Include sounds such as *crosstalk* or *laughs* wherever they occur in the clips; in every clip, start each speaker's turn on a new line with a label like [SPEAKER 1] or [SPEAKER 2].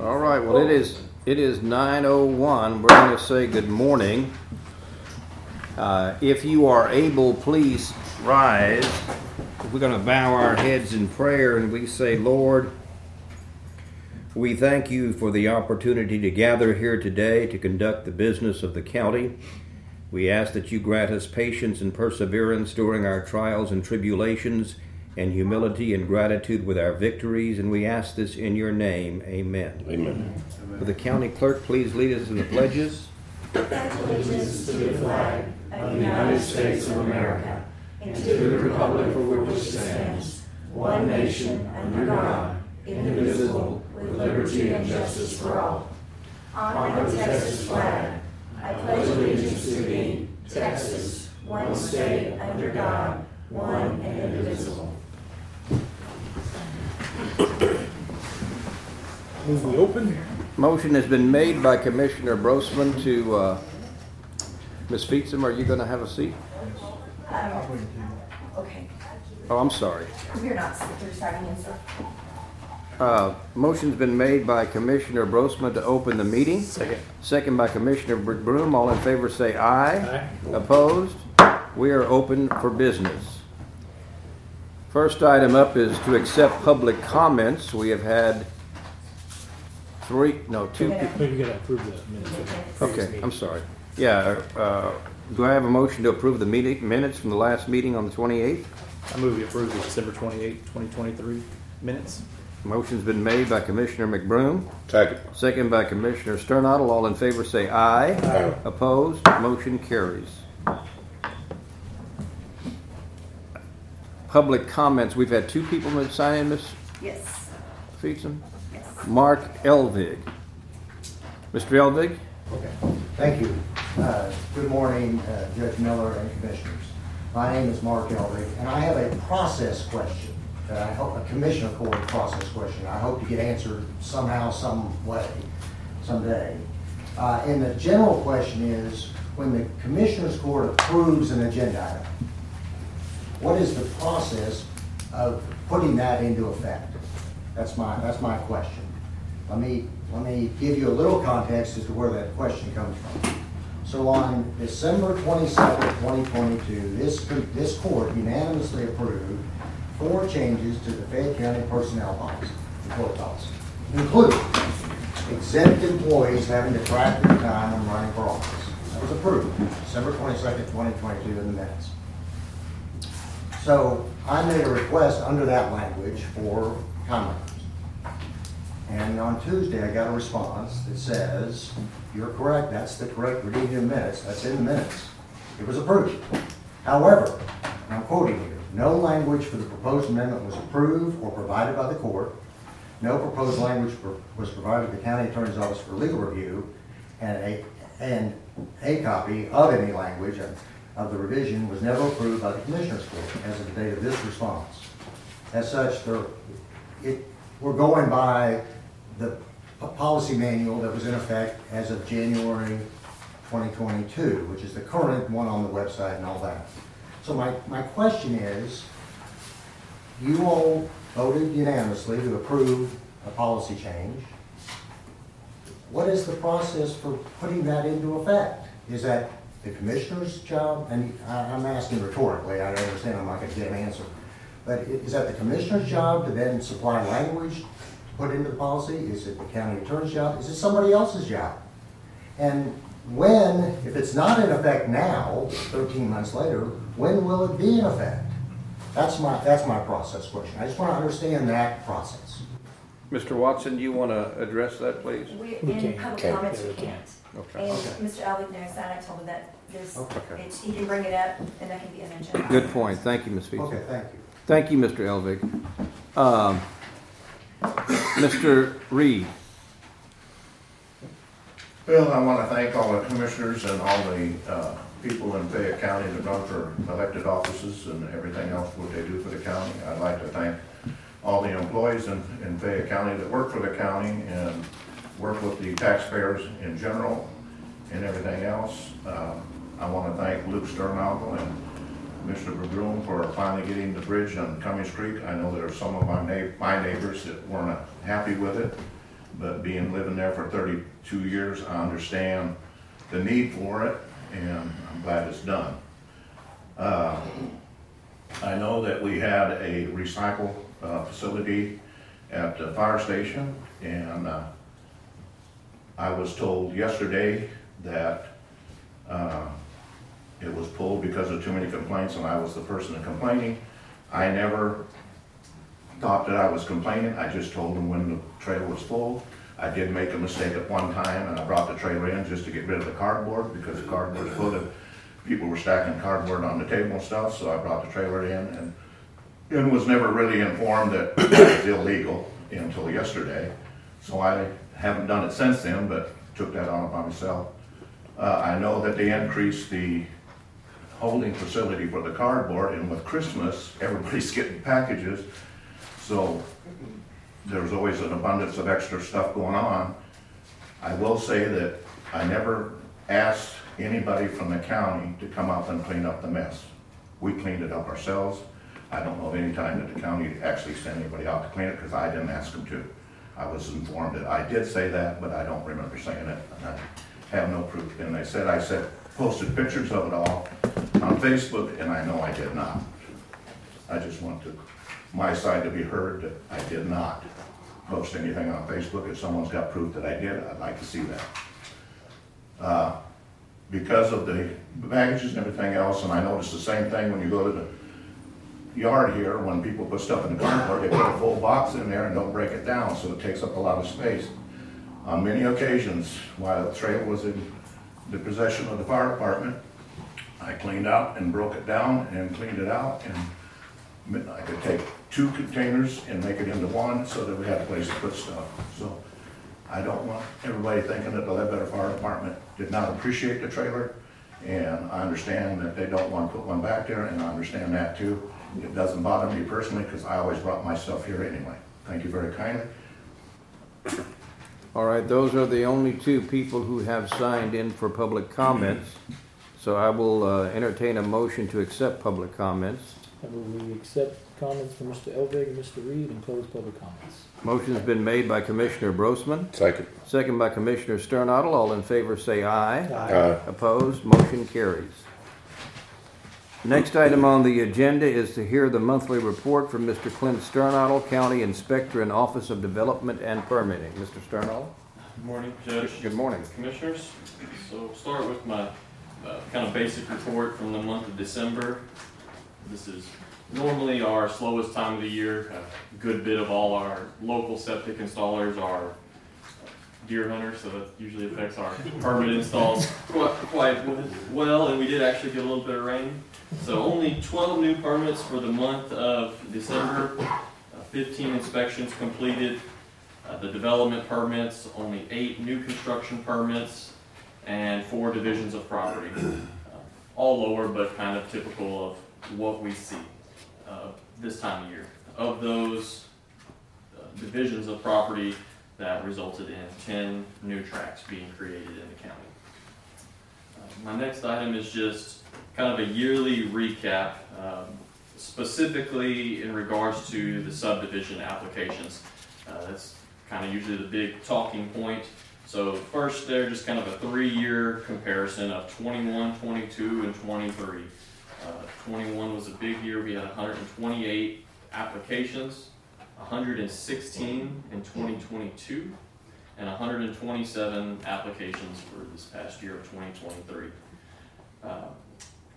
[SPEAKER 1] All right, well, it is, it is nine oh one. We're gonna say good morning. Uh, if you are able, please rise. We're gonna bow our heads in prayer and we say, Lord, we thank you for the opportunity to gather here today to conduct the business of the county. We ask that you grant us patience and perseverance during our trials and tribulations and humility and gratitude with our victories, and we ask this in your name. Amen.
[SPEAKER 2] Amen.
[SPEAKER 1] Will the county clerk please lead us in the pledges?
[SPEAKER 3] pledge allegiance to the flag of the United States of America and to the republic for which it stands, one nation, under God, indivisible, with liberty and justice for all. On the Texas flag, I pledge allegiance to thee, Texas, one state, under God, one and indivisible.
[SPEAKER 4] Move we open.
[SPEAKER 1] Motion has been made by Commissioner Brosman to, uh, Ms. Feetsum, are you gonna have a seat?
[SPEAKER 5] Okay,
[SPEAKER 1] Oh, I'm sorry.
[SPEAKER 5] you're not, you're starting in, sir.
[SPEAKER 1] Uh, motion's been made by Commissioner Brosman to open the meeting.
[SPEAKER 4] Second.
[SPEAKER 1] Second by Commissioner Broom. All in favor say aye.
[SPEAKER 4] Aye.
[SPEAKER 1] Opposed? We are open for business. First item up is to accept public comments. We have had three, no, two. pe-
[SPEAKER 4] No, you gotta approve the minutes. of the previous
[SPEAKER 1] Okay. I'm sorry. Yeah, uh, do I have a motion to approve the meeting, minutes from the last meeting on the 28th?
[SPEAKER 4] I move we approve the December twenty-eighth, twenty twenty-three minutes.
[SPEAKER 1] Motion's been made by Commissioner McBroom,
[SPEAKER 2] Second.
[SPEAKER 1] second by Commissioner Sternadel. All in favor say aye.
[SPEAKER 2] Aye.
[SPEAKER 1] Opposed? Motion carries. Public comments. We've had two people sign in, Ms.
[SPEAKER 5] Yes,
[SPEAKER 1] Feetson.
[SPEAKER 5] yes.
[SPEAKER 1] Mark Elvig. Mr. Elvig?
[SPEAKER 6] Okay, thank you. Uh, Good morning, uh, Judge Miller and Commissioners. My name is Mark Elvig, and I have a process question that I hope, a Commissioner Court process question I hope to get answered somehow, some way, someday. Uh, And the general question is, when the Commissioners Court approves an agenda item, what is the process of putting that into effect? That's my, that's my question. Let me, let me give you a little context as to where that question comes from. So on December twenty-second, twenty twenty-two, this, this court unanimously approved four changes to the Fayette County personnel policy, employee policy, including exempt employees having to track their time when running for office. That was approved, December 22, twenty twenty-two in the minutes. So I made a request under that language for comments. And on Tuesday, I got a response that says, you're correct, that's the correct reading minutes, that's in the minutes. It was approved. However, and I'm quoting here, no language for the proposed amendment was approved or provided by the court. No proposed language was provided to the county attorney's office for legal review, and a, and a copy of any language of- of the revision was never approved by the commissioners court as of the date of this response. As such, there, it, we're going by the p- policy manual that was in effect as of January 2022, which is the current one on the website and all that. So my, my question is, you all voted unanimously to approve a policy change. What is the process for putting that into effect? Is that the commissioner's job? And I- I'm asking rhetorically, I understand I'm not going to get an answer. But i- is that the commissioner's job to then supply language to put into the policy? Is it the county attorney's job? Is it somebody else's job? And when, if it's not in effect now, 13 months later, when will it be in effect? That's my, that's my process question. I just want to understand that process.
[SPEAKER 1] Mr. Watson, do you want to address that, please?
[SPEAKER 5] We,
[SPEAKER 4] We
[SPEAKER 5] in
[SPEAKER 4] can't.
[SPEAKER 5] public
[SPEAKER 2] Can't.
[SPEAKER 5] comments, we
[SPEAKER 4] we
[SPEAKER 5] can't.
[SPEAKER 1] Okay.
[SPEAKER 5] And Mr. Elvig knows that, I told him that there's,
[SPEAKER 6] Okay.
[SPEAKER 5] it's, he can bring it up, and that can be an agenda.
[SPEAKER 1] Good point. Thank you, Ms. Feetson.
[SPEAKER 6] Okay, thank you.
[SPEAKER 1] Thank you, Mr. Elvig. Um, Mr. Reed?
[SPEAKER 7] Bill, I want to thank all the commissioners and all the uh, people in Fayette County that run for elected offices and everything else what they do for the county. I'd like to thank all the employees in in Fayette County that work for the county and work with the taxpayers in general and everything else. Um, I want to thank Luke Sternalvo and Commissioner Broom for finally getting the bridge on Cummings Creek. I know there are some of my my neighbors that weren't happy with it. but being, living there for thirty-two years, I understand the need for it, and I'm glad it's done. Uh, I know that we had a recycle, uh, facility at the fire station, and, uh, I was told yesterday that, uh, it was pulled because of too many complaints, and I was the person complaining. I never thought that I was complaining, I just told them when the trailer was full. I did make a mistake at one time, and I brought the trailer in just to get rid of the cardboard, because the cardboard was full of, people were stacking cardboard on the table and stuff, so I brought the trailer in, and, and was never really informed that it was illegal until yesterday. So I haven't done it since then, but took that on by myself. Uh, I know that they increased the holding facility for the cardboard, and with Christmas, everybody's *laughs* getting packages. So there's always an abundance of extra stuff going on. I will say that I never asked anybody from the county to come up and clean up the mess. We cleaned it up ourselves. I don't know of any time that the county actually sent anybody out to clean it, because I didn't ask them to. I was informed that I did say that, but I don't remember saying it, and I have no proof. And they said, I said, posted pictures of it all on Facebook, and I know I did not. I just want to, my side to be heard that I did not post anything on Facebook. If someone's got proof that I did, I'd like to see that. Uh, Because of the baggages and everything else, and I noticed the same thing when you go to the yard here, when people put stuff in the cardboard, they put a full box in there and don't break it down, so it takes up a lot of space. On many occasions, while the trailer was in the possession of the fire department, I cleaned out and broke it down and cleaned it out, and I could take two containers and make it into one, so that we had a place to put stuff. So I don't want everybody thinking that the Ledbetter Fire Department did not appreciate the trailer, and I understand that they don't want to put one back there, and I understand that too. It doesn't bother me personally, because I always brought my stuff here anyway. Thank you very kindly.
[SPEAKER 1] All right, those are the only two people who have signed in for public comments. So I will uh, entertain a motion to accept public comments.
[SPEAKER 4] I move we accept comments from Mr. Elvig and Mr. Reed and close public comments.
[SPEAKER 1] Motion's been made by Commissioner Brosman,
[SPEAKER 2] Second.
[SPEAKER 1] second by Commissioner Sternadel. All in favor say aye.
[SPEAKER 2] Aye.
[SPEAKER 1] Opposed, motion carries. Next item on the agenda is to hear the monthly report from Mr. Clint Sternadel, County Inspector and Office of Development and Permitting. Mr. Sternadel?
[SPEAKER 8] Good morning, Judge,
[SPEAKER 1] Good morning.
[SPEAKER 8] Commissioners. So start with my uh, kind of basic report from the month of December. This is normally our slowest time of the year. A good bit of all our local septic installers are deer hunters, so that usually affects our permit installs quite, quite well, and we did actually get a little bit of rain. So only twelve new permits for the month of December, uh, fifteen inspections completed. Uh, the development permits, only eight new construction permits, and four divisions of property. Uh, All lower, but kind of typical of what we see uh, this time of year. Of those uh, divisions of property, that resulted in ten new tracks being created in the county. Uh, My next item is just kind of a yearly recap, um, specifically in regards to the subdivision applications. Uh, That's kind of usually the big talking point. So first, they're just kind of a three-year comparison of 21, 22, and 23. Uh, 21 was a big year, we had 128 applications. 116 in 2022, and 127 applications for this past year of 2023. Uh,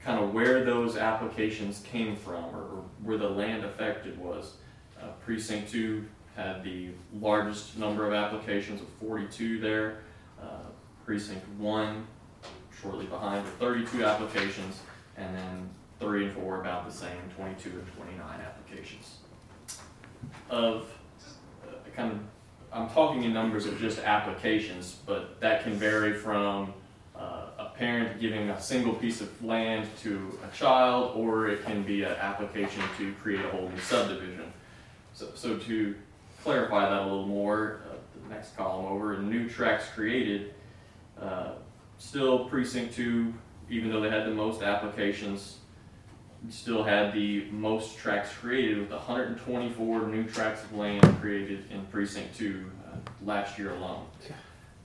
[SPEAKER 8] Kind of where those applications came from, or where the land affected was. Uh, Precinct 2 had the largest number of applications of 42 there. Uh, Precinct 1 shortly behind with 32 applications, and then 3 and 4 about the same, 22 and 29 applications of uh, kind of, I'm talking in numbers of just applications, but that can vary from uh, a parent giving a single piece of land to a child, or it can be an application to create a whole new subdivision. So, so to clarify that a little more, uh, the next column over, and new tracks created, uh, still precinct two, even though they had the most applications, still had the most tracks created with 124 new tracks of land created in precinct two. Uh, last year alone.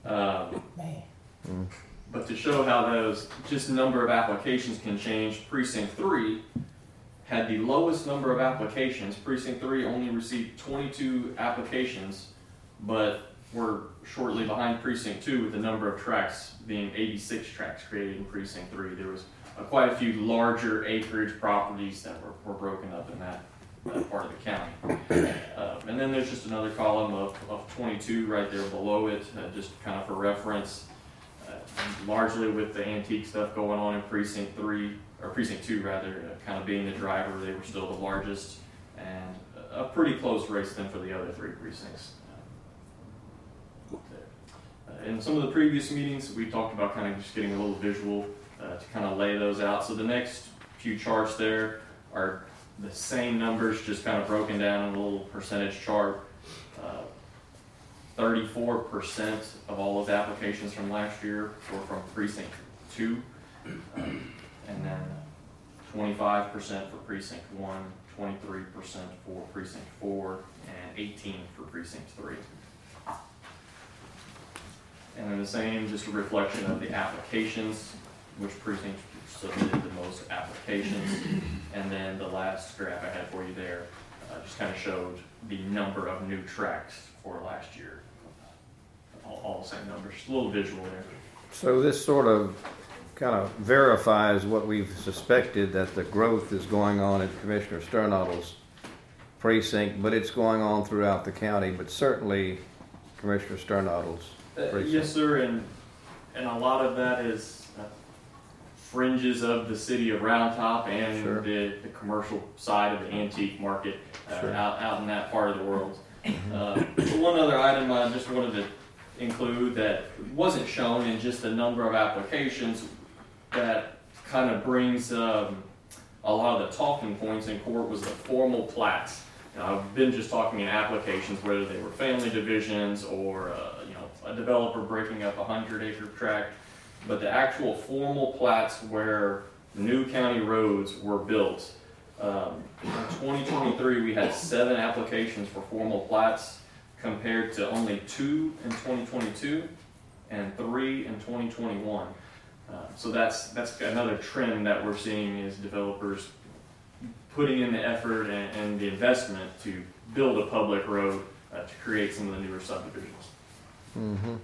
[SPEAKER 8] Um, but to show how those just number of applications can change, precinct three had the lowest number of applications. Precinct three only received 22 applications, but we're shortly behind precinct two with the number of tracks being 86 tracks created in precinct three. There was quite a few larger acreage properties that were, were broken up in that, that part of the county. *coughs* Uh, and then there's just another column of, of 22 right there below it, uh, just kind of for reference. Largely with the antique stuff going on in precinct three, or precinct two rather, uh, kind of being the driver, they were still the largest, and a pretty close race then for the other three precincts. Uh, In some of the previous meetings, we talked about kind of just getting a little visual uh, to kind of lay those out. So the next few charts there are the same numbers, just kind of broken down in a little percentage chart. Thirty-four percent of all those applications from last year were from precinct two. And then twenty-five percent for precinct one, 23 percent for precinct four, and eighteen for precinct three. And then the same, just a reflection of the applications, which precinct submitted the most applications. And then the last graph I had for you there, uh, just kind of showed the number of new tracks for last year. All, all the same numbers, just a little visual there.
[SPEAKER 1] So this sort of kind of verifies what we've suspected that the growth is going on at Commissioner Sternadel's precinct, but it's going on throughout the county, but certainly Commissioner Sternadel's
[SPEAKER 8] Uh,
[SPEAKER 1] precinct.
[SPEAKER 8] yes, sir, and, and a lot of that is uh, fringes of the city of Round Top and
[SPEAKER 1] Sure.
[SPEAKER 8] the, the commercial side of the antique market uh,
[SPEAKER 1] Sure.
[SPEAKER 8] out, out in that part of the world. Uh, one other item I just wanted to include that wasn't shown in just the number of applications that kind of brings um, a lot of the talking points in court was the formal plats. Now, I've been just talking in applications, whether they were family divisions or, uh, you know, a developer breaking up a hundred acre tract. But the actual formal plats where new county roads were built, um, in twenty twenty-three, we had seven applications for formal plats compared to only two in twenty twenty-two and three in twenty twenty-one. Uh, so that's, that's another trend that we're seeing is developers putting in the effort and, and the investment to build a public road uh, to create some of the newer subdivisions.
[SPEAKER 1] Mm-hmm.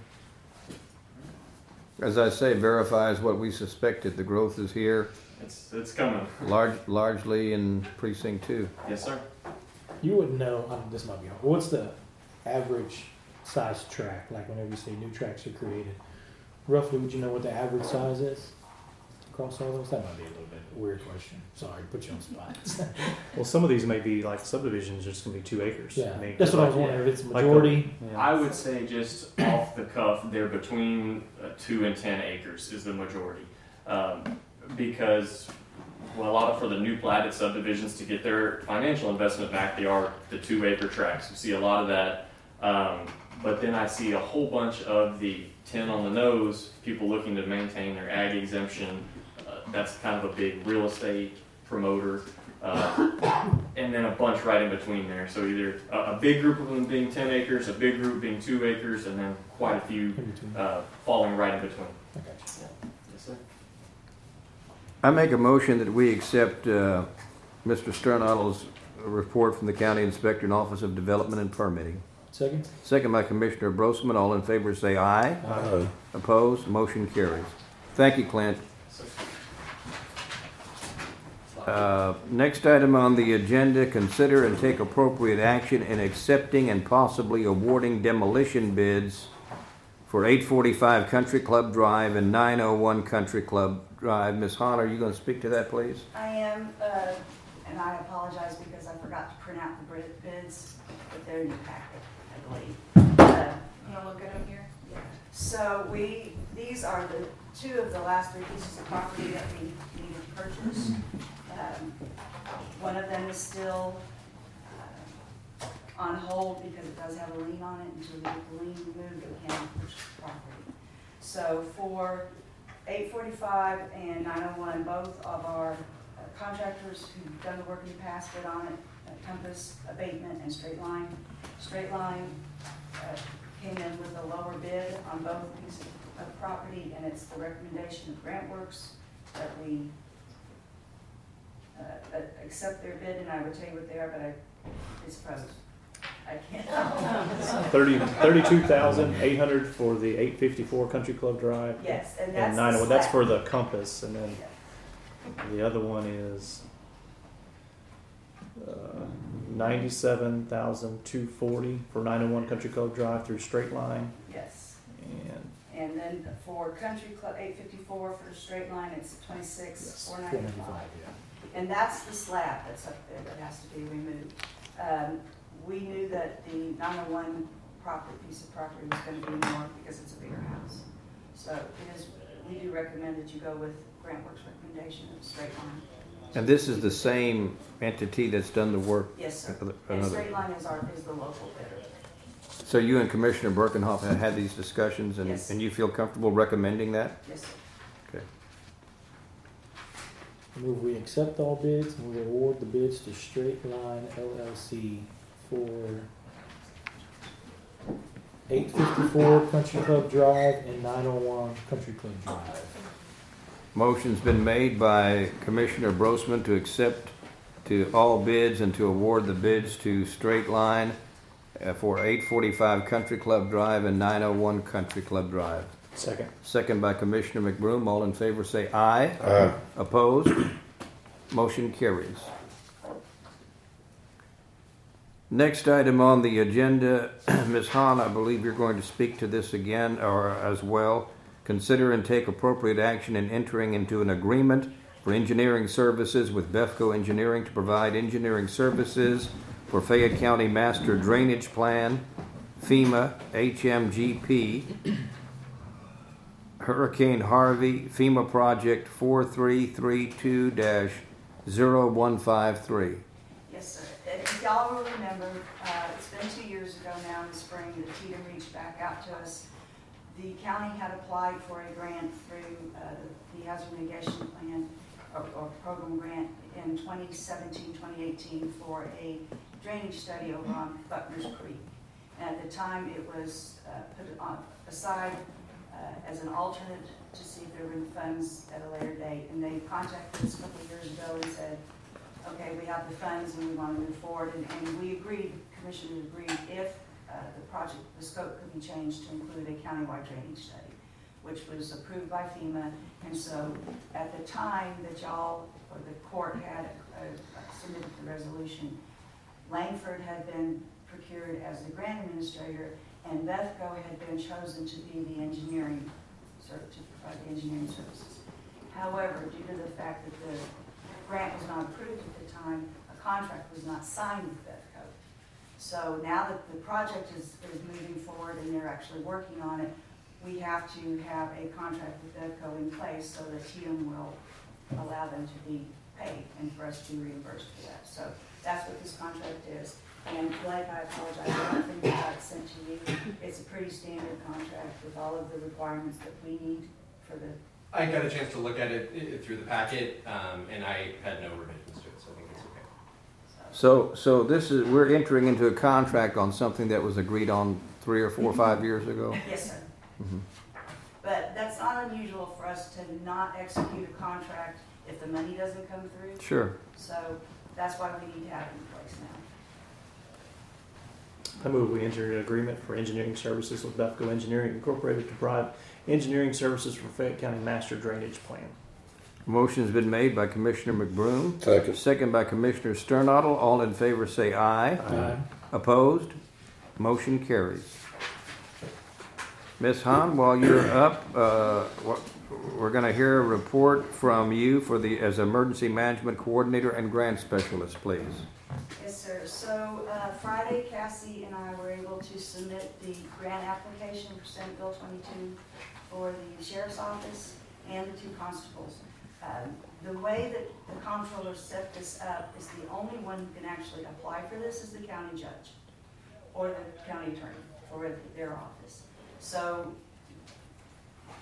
[SPEAKER 1] As I say, verifies what we suspected. The growth is here,
[SPEAKER 8] It's, it's coming.
[SPEAKER 1] large, largely in precinct two.
[SPEAKER 8] Yes, sir.
[SPEAKER 4] You wouldn't know, um, this might be, hard. what's the average size track, like whenever you say new tracks are created? Roughly, would you know what the average size is across all those? That might be a little bit weird question. Sorry, put you on the spot. *laughs*
[SPEAKER 2] Well, some of these may be like subdivisions, just gonna be two acres.
[SPEAKER 4] Yeah,
[SPEAKER 2] I mean,
[SPEAKER 4] that's what I was
[SPEAKER 2] like-
[SPEAKER 4] wondering, if it's
[SPEAKER 2] like the-
[SPEAKER 4] majority.
[SPEAKER 2] yeah.
[SPEAKER 8] I would say just off the cuff, they're between uh, two and ten acres is the majority. Um, because, well, a lot of for the new platted subdivisions to get their financial investment back, they are the two acre tracks. You see a lot of that. Um, but then I see a whole bunch of the ten on the nose, people looking to maintain their ag exemption. Uh, that's kind of a big real estate promoter. Uh, and then a bunch right in between there. So either a, a big group of them being 10 acres, a big group being two acres, and then quite a few uh, falling right in between.
[SPEAKER 4] I got.
[SPEAKER 8] Yes, sir.
[SPEAKER 1] I make a motion that we accept uh, Mr. Sternadel's report from the County Inspector and Office of Development and Permitting.
[SPEAKER 4] Second?
[SPEAKER 1] Second by Commissioner Brosman. All in favor say aye.
[SPEAKER 4] Aye.
[SPEAKER 1] Opposed? Motion carries. Thank you, Clint. Uh, Next item on the agenda, consider and take appropriate action in accepting and possibly awarding demolition bids for 845 Country Club Drive and 901 Country Club Drive. Ms. Hahn, are you going to speak to that, please?
[SPEAKER 3] I am, uh, and I apologize because I forgot to print out the bid- bids, but they're in your packet, Uh,
[SPEAKER 5] You look at them here?
[SPEAKER 3] So we, these are the two of the last three pieces of property that we needed to purchase. Um, One of them is still uh, on hold because it does have a lien on it. Until we get the lien removed, we can't purchase the property. So for eight forty-five and nine oh one, both of our uh, contractors who've done the work in the past bid on it, Compass, Abatement, and Straight Line. Straight Line uh, came in with a lower bid on both pieces of property, and it's the recommendation of Grant Works that we uh, uh, accept their bid, and I would tell you what they are, but I, it's opposed. I can't. *laughs*
[SPEAKER 2] Thirty, thirty-two thousand eight hundred for the eight fifty-four Country Club Drive.
[SPEAKER 3] Yes, and that's
[SPEAKER 2] And
[SPEAKER 3] the
[SPEAKER 2] nine, that's
[SPEAKER 3] slab.
[SPEAKER 2] for the compass, and then
[SPEAKER 3] Yeah.
[SPEAKER 2] the other one is ninety-seven thousand two forty for nine oh one Country Club Drive through Straight Line,
[SPEAKER 3] Yes.
[SPEAKER 2] and
[SPEAKER 3] And then for Country Club eight fifty-four for the straight line, it's twenty-six,
[SPEAKER 2] Yes,
[SPEAKER 3] four ninety-five.
[SPEAKER 4] ninety-five.
[SPEAKER 3] And that's the slab that's up there that has to be removed. Um, we knew that the nine-one property, piece of property was gonna be more because it's a bigger house. So it is, we do recommend that you go with Grant Works recommendation of straight line.
[SPEAKER 1] And this is the same entity that's done the work?
[SPEAKER 3] Yes, sir.
[SPEAKER 1] Another-
[SPEAKER 3] And straight line is our, is the local bidder.
[SPEAKER 1] So you and Commissioner Birkenhoff have had these discussions and,
[SPEAKER 3] Yes.
[SPEAKER 1] and you feel comfortable recommending that?
[SPEAKER 3] Yes, sir.
[SPEAKER 1] Okay.
[SPEAKER 4] Move we accept all bids and we award the bids to Straight Line LLC for eight fifty-four Country Club Drive and nine oh one Country Club Drive.
[SPEAKER 1] Motion's been made by Commissioner Brosman to accept to all bids and to award the bids to Straight Line uh, for eight forty-five Country Club Drive and nine oh one Country Club Drive.
[SPEAKER 2] second.
[SPEAKER 1] Second by Commissioner McBroom. All in favor say aye.
[SPEAKER 9] Aye.
[SPEAKER 1] Opposed? Motion carries. Next item on the agenda, *clears throat* Ms. Hahn, I believe you're going to speak to this again or as well. Consider and take appropriate action in entering into an agreement for engineering services with Bethco Engineering to provide engineering services for Fayette County Master Drainage Plan, FEMA, HMGP, Hurricane Harvey, FEMA Project 4332-0153.
[SPEAKER 3] Yes, sir. If y'all will remember, uh, it's been two years ago now in the spring that TDEM reached back out to us. The county had applied for a grant through uh, the hazard mitigation plan or or program grant in 2017, 2018 for a drainage study over on Buckner's Creek. And at the time, it was uh, put on aside uh, as an alternate to see if there were funds at a later date. And they contacted us a couple of years ago and said, okay, we have the funds and we want to move forward, and, and we agreed, commission agreed, if, uh, the project, the scope could be changed to include a countywide drainage study, which was approved by FEMA, and so, at the time that y'all, or the court had uh, submitted the resolution, Langford had been procured as the grant administrator, and Bethco had been chosen to be the engineering, to provide the engineering services. However, due to the fact that the grant was not approved at the time, a contract was not signed with Bethco. So now that the project is, is moving forward and they're actually working on it, we have to have a contract with Bethco in place so that TDEM will allow them to be paid and for us to be reimbursed for that. So that's what this contract is. And Blake, I apologize, I don't think that got sent to you. It's a pretty standard contract with all of the requirements that we need for the
[SPEAKER 10] I got a chance to look at it through the packet, um, and I had no revisions to it, so I think it's okay.
[SPEAKER 1] So, so this is, we're entering into a contract on something that was agreed on three or four or five years ago?
[SPEAKER 3] Yes, sir.
[SPEAKER 1] Mhm.
[SPEAKER 3] But that's not unusual for us to not execute a contract if the money doesn't come through.
[SPEAKER 1] Sure.
[SPEAKER 3] So that's why we need to have it in place now.
[SPEAKER 2] I move we enter an agreement for engineering services with Bethco Engineering Incorporated to provide engineering services for Fayette County Master Drainage Plan.
[SPEAKER 1] Motion's been made by Commissioner McBroom,
[SPEAKER 9] Second.
[SPEAKER 1] second by Commissioner Sternadel. All in favor say aye.
[SPEAKER 4] Aye.
[SPEAKER 1] Opposed? Motion carries. Ms. Hahn, while you're up, uh, what- we're going to hear a report from you for the, as Emergency Management Coordinator and Grant Specialist, please.
[SPEAKER 3] Yes, sir. So uh, Friday, Cassie and I were able to submit the grant application for Senate Bill 22 for the sheriff's office and the two constables. Um, the way that the comptroller set this up is the only one who can actually apply for this is the county judge or the county attorney for their office. So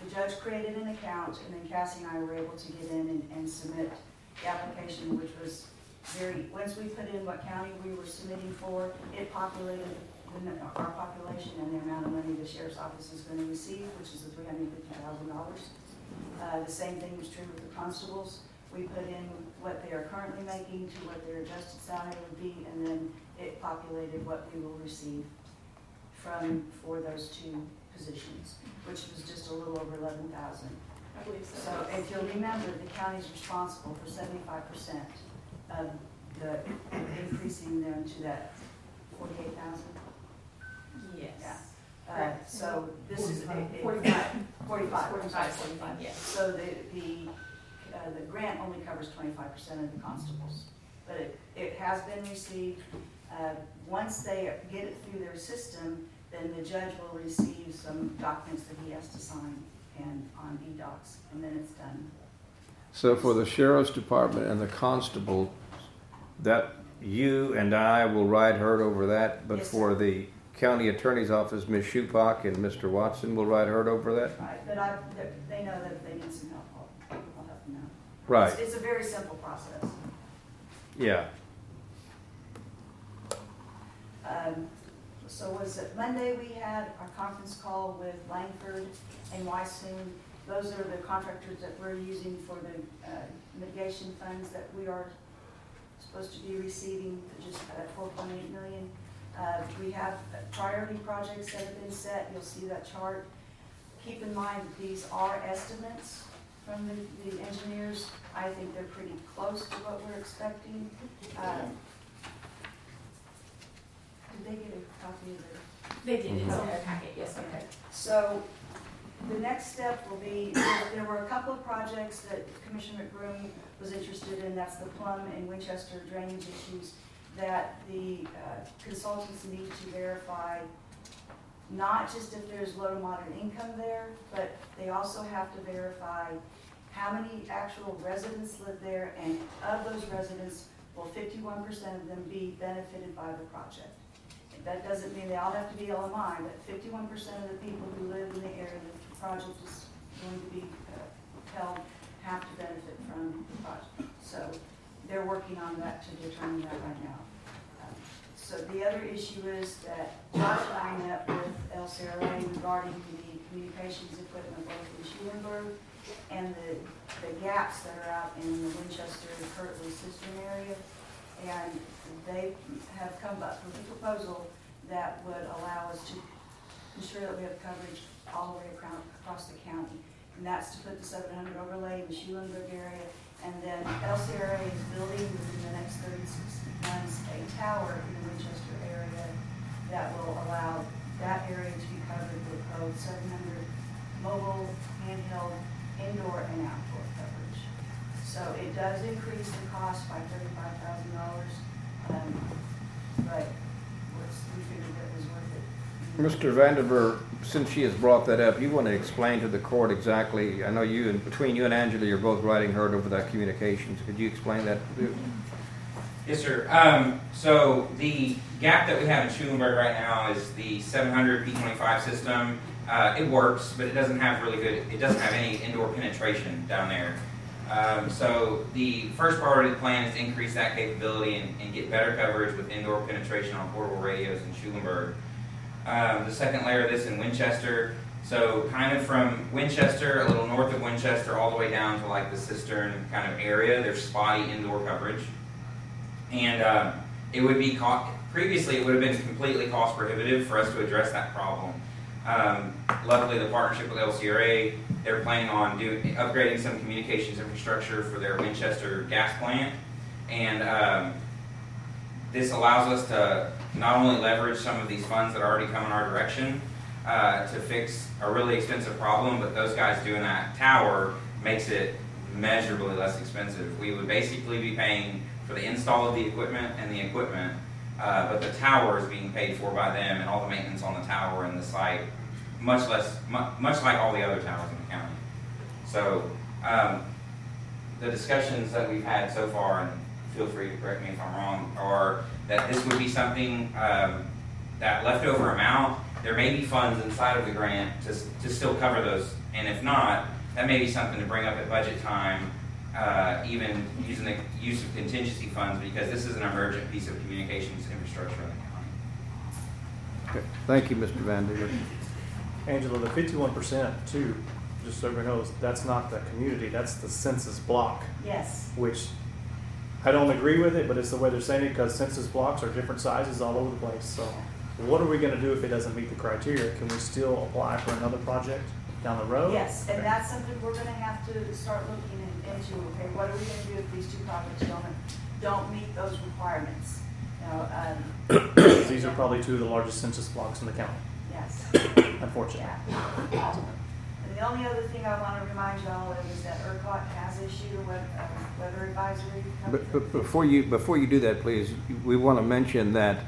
[SPEAKER 3] the judge created an account, and then Cassie and I were able to get in and, and submit the application, which was very, once we put in what county we were submitting for, it populated our population and the amount of money the sheriff's office is going to receive, which is the $350,000. Uh, the same thing is true with the constables. We put in what they are currently making to what their adjusted salary would be, and then it populated what we will receive from, for those two positions, which was just a little over eleven thousand.
[SPEAKER 5] I believe
[SPEAKER 3] So if you'll remember, the county's responsible for seventy-five percent of the, increasing them to that forty-eight thousand.
[SPEAKER 5] Yes.
[SPEAKER 3] Uh, so this is. a- a-
[SPEAKER 5] Forty-five.
[SPEAKER 3] Forty-five, I'm sorry,
[SPEAKER 5] Forty-five,
[SPEAKER 3] forty-five.
[SPEAKER 5] yes.
[SPEAKER 3] So the, the, uh, the grant only covers twenty-five percent of the constables. But it, it has been received, uh, once they get it through their system, then the judge will receive some documents that he has to sign and on e-docs, and then it's done.
[SPEAKER 1] So for the sheriff's department and the constable, that you and I will ride herd over that, but
[SPEAKER 3] Yes,
[SPEAKER 1] for the county attorney's office, Ms. Shupak and Mr. Watson will ride herd over that?
[SPEAKER 3] Right, but I, they- they know that if they need some help, I'll, I'll help them out.
[SPEAKER 1] Right,
[SPEAKER 3] It's, it's a very simple process.
[SPEAKER 1] yeah.
[SPEAKER 3] Um, so was it Monday, we had our conference call with Langford and Wyson. Those are the contractors that we're using for the, uh, mitigation funds that we are supposed to be receiving, just at four point eight million. Uh, we have priority projects that have been set, you'll see that chart. Keep in mind that these are estimates from the, the engineers. I think they're pretty close to what we're expecting. Um, Did they get a copy of their?
[SPEAKER 5] They did, it's in their packet, yes,
[SPEAKER 3] Okay, so the next step will be, there- there were a couple of projects that Commissioner McBroom was interested in, that's the Plum and Winchester drainage issues, that the uh, consultants need to verify, not just if there's low to moderate income there, but they also have to verify how many actual residents live there, and of those residents, will fifty-one percent of them be benefited by the project? That doesn't mean they all have to be LMI, but fifty-one percent of the people who live in the area that the project is going to be uh, held have to benefit from the project. So they're working on that to determine that right now. So the other issue is that Josh I met with LCRA regarding the communications equipment both in Schulenburg and the, the gaps that are out in the Winchester and Kirtley cistern area. And they have come up with a proposal that would allow us to ensure that we have coverage all the way across the county. And that's to put the seven hundred overlay in the Schulenburg area. And then LCRA is building within the next thirty-six months a tower in the Winchester area that will allow that area to be covered with both seven hundred mobile, handheld, indoor and outdoor coverage. So it does increase the cost by thirty-five thousand dollars, um, but was, we figured that was worth.
[SPEAKER 1] Mr. Vandiver, since she has brought that up, you want to explain to the court exactly, I know you, and between you and Angela, you're both riding herd over that communications. Could you explain that?
[SPEAKER 9] Yes, sir. Um, so the gap that we have in Schulenburg right now is the 700 P25 system. Uh, it works, but it doesn't have really good, it doesn't have any indoor penetration down there. Um, so the first priority of the plan is to increase that capability and, and get better coverage with indoor penetration on portable radios in Schulenburg. Um, the second layer of this in Winchester. So kind of from Winchester, a little north of Winchester, all the way down to like the cistern kind of area, there's spotty indoor coverage and um, it would be co- previously it would have been completely cost prohibitive for us to address that problem. Um, luckily, the partnership with LCRA, they're planning on doing upgrading some communications infrastructure for their Winchester gas plant, and um, this allows us to not only leverage some of these funds that are already coming our direction uh, to fix a really expensive problem, but those guys doing that tower makes it measurably less expensive. We would basically be paying for the install of the equipment and the equipment, uh, but the tower is being paid for by them and all the maintenance on the tower and the site, much less, mu- much like all the other towers in the county. So, um, the discussions that we've had so far, and feel free to correct me if I'm wrong, are that this would be something, um, that leftover amount, there may be funds inside of the grant to, to still cover those, and if not, that may be something to bring up at budget time, uh, even using the use of contingency funds, because this is an emergent piece of communications infrastructure in the county.
[SPEAKER 1] Okay. Thank you, Mr. Van Deer.
[SPEAKER 2] Angela, the fifty-one percent too, just so everyone knows, that's not the community, that's the census block,
[SPEAKER 3] Yes,
[SPEAKER 2] which I don't agree with it, but it's the way they're saying it, because census blocks are different sizes all over the place, so what are we gonna do if it doesn't meet the criteria? Can we still apply for another project down the road?
[SPEAKER 3] yes, and
[SPEAKER 2] Okay.
[SPEAKER 3] that's something we're gonna have to start looking in- into, okay, what are we gonna do if these two projects don't, don't meet those requirements? You know, um,
[SPEAKER 2] These are probably two of the largest census blocks in the county,
[SPEAKER 3] yes,
[SPEAKER 2] unfortunately.
[SPEAKER 3] yeah. The only other thing I wanna remind y'all of is that ERCOT has issued a web, weather advisory.
[SPEAKER 1] But, but before you, before you do that, please, we want to mention that,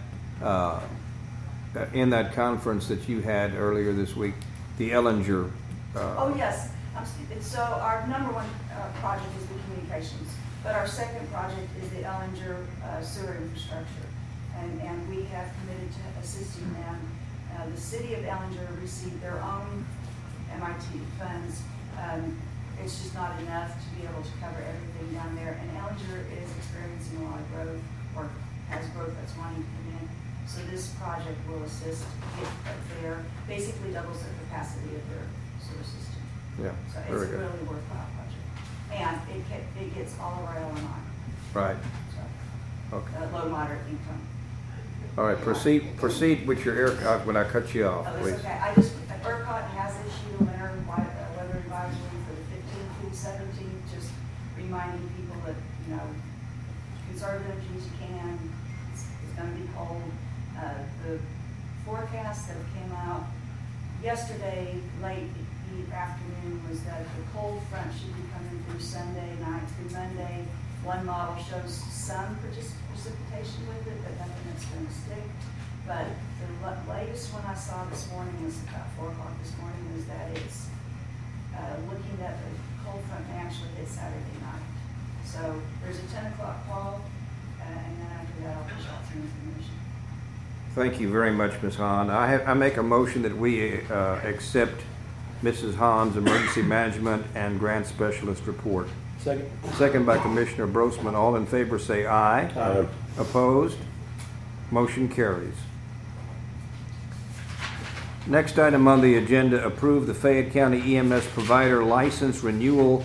[SPEAKER 1] uh, in that conference that you had earlier this week, the Ellinger, uh,
[SPEAKER 3] Oh, yes, I'm, so our number one, uh, project is the communications, but our second project is the Ellinger uh, sewer infrastructure. And, and we have committed to assisting them. Uh, the city of Ellinger received their own MIT funds. Um, it's just not enough to be able to cover everything down there. And Ellinger is experiencing a lot of growth, or has growth that's wanting to come in. So this project will assist get up there, basically doubles the capacity of their sewer system.
[SPEAKER 1] yeah,
[SPEAKER 3] So it's
[SPEAKER 1] very
[SPEAKER 3] a
[SPEAKER 1] good.
[SPEAKER 3] really worthwhile project. And it ca it gets all of our LMI,
[SPEAKER 1] Right,
[SPEAKER 3] so,
[SPEAKER 1] okay.
[SPEAKER 3] uh, low moderate income.
[SPEAKER 1] All right, proceed, proceed with your air, uh, when I cut you off,
[SPEAKER 3] Oh,
[SPEAKER 1] please.
[SPEAKER 3] it's okay, I just, ERCOT has issued a winter wi- weather advisory for the fifteenth through seventeenth, just reminding people that, you know, conserve energy as you can, it's, it's gonna be cold. Uh, the forecast that came out yesterday, late e- afternoon, was that the cold front should be coming through Sunday night through Monday. One model shows some precipitation with it, but nothing that's gonna stick. But the la- latest one I saw this morning was about four o'clock this morning, was that it's, uh, looking that the cold front may actually hit Saturday night. So there's a ten o'clock call, uh, and then after that, I'll push out some information.
[SPEAKER 1] Thank you very much, Ms. Hahn. I have, I make a motion that we, uh, accept Mrs. Hahn's Emergency Management and Grant Specialist report.
[SPEAKER 4] Second?
[SPEAKER 1] Second by Commissioner Brosman. All in favor say aye.
[SPEAKER 4] Aye.
[SPEAKER 1] Opposed? Motion carries. Next item on the agenda, approve the Fayette County EMS Provider License Renewal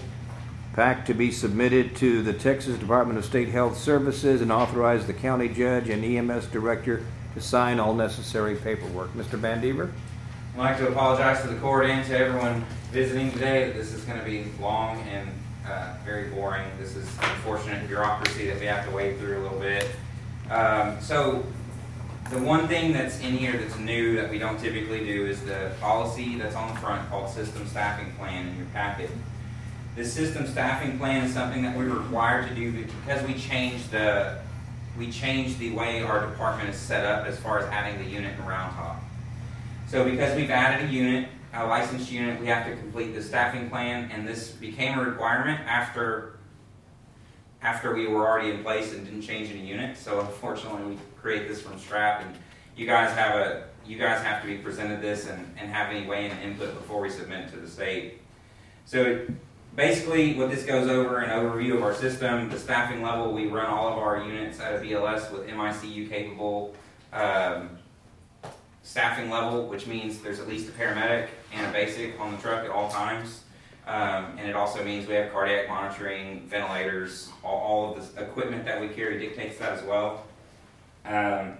[SPEAKER 1] Pack to be submitted to the Texas Department of State Health Services and authorize the county judge and EMS director to sign all necessary paperwork. Mr. Van Dever?
[SPEAKER 9] I'd like to apologize to the court and to everyone visiting today that this is going to be long and uh, very boring. This is unfortunate bureaucracy that we have to wade through a little bit. Um, so, the one thing that's in here that's new that we don't typically do is the policy that's on the front called System Staffing Plan in your packet. The system staffing plan is something that we're required to do because we changed the we changed the way our department is set up as far as adding the unit in Round Top. So because we've added a unit, a licensed unit, we have to complete the staffing plan, and this became a requirement after after we were already in place and didn't change any units. So unfortunately, we create this from scrap, and you guys have a you guys have to be presented this and, and have any way in input before we submit it to the state. So basically, what this goes over an overview of our system, the staffing level. We run all of our units at a BLS with MICU capable. Um, staffing level, which means there's at least a paramedic and a basic on the truck at all times. Um, and it also means we have cardiac monitoring, ventilators, all, all of the equipment that we carry dictates that as well. Um,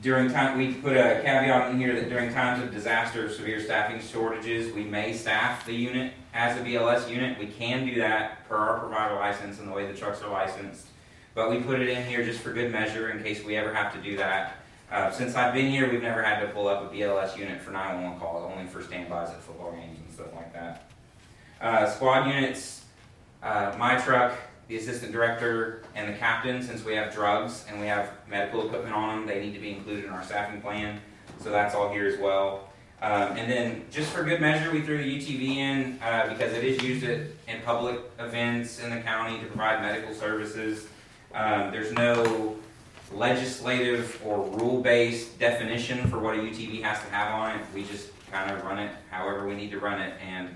[SPEAKER 9] during time, we put a caveat in here that during times of disaster or severe staffing shortages, we may staff the unit as a BLS unit. We can do that per our provider license and the way the trucks are licensed. But we put it in here just for good measure in case we ever have to do that. Uh, since I've been here, we've never had to pull up a BLS unit for 911 calls, only for standbys at football games and stuff like that. Uh, squad units, uh, my truck, the assistant director, and the captain, since we have drugs and we have medical equipment on them, they need to be included in our staffing plan. So that's all here as well. Um, and then, just for good measure, we threw the UTV in uh, because it is used at, in public events in the county to provide medical services. Um, there's no legislative or rule-based definition for what a UTV has to have on it. We just kind of run it however we need to run it, and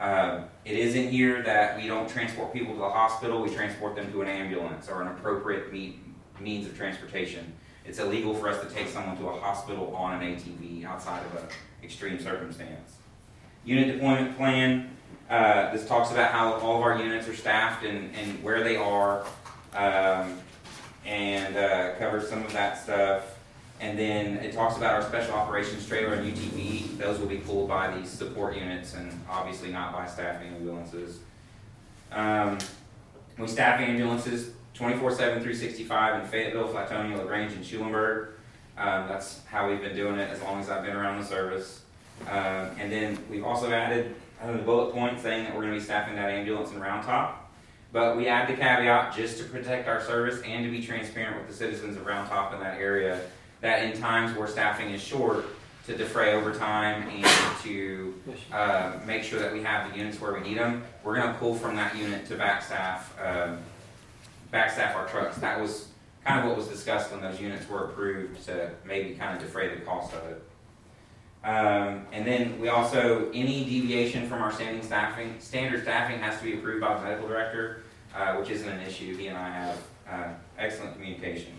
[SPEAKER 9] uh, it is in here that we don't transport people to the hospital. We transport them to an ambulance or an appropriate me- means of transportation. It's illegal for us to take someone to a hospital on an ATV outside of an extreme circumstance. Unit deployment plan, uh, this talks about how all of our units are staffed and, and where they are, um, and uh, covers some of that stuff. And then it talks about our special operations trailer and UTV. Those will be pulled by these support units and obviously not by staffing ambulances. Um, we staff ambulances 24 7, 365 in Fayetteville, Flatonia, LaGrange, and Schulenburg. Um, that's how we've been doing it as long as I've been around the service. Um, and then we've also added a bullet point saying that we're going to be staffing that ambulance in Round Top. But we add the caveat just to protect our service and to be transparent with the citizens of Round Top in that area that in times where staffing is short, to defray overtime and to uh, make sure that we have the units where we need them. We're going to pull from that unit to backstaff, um, backstaff our trucks. That was kind of what was discussed when those units were approved to maybe kind of defray the cost of it. Um, and then we also, any deviation from our standing staffing, standard staffing has to be approved by the medical director, uh, which isn't an issue. He and I have uh, excellent communication.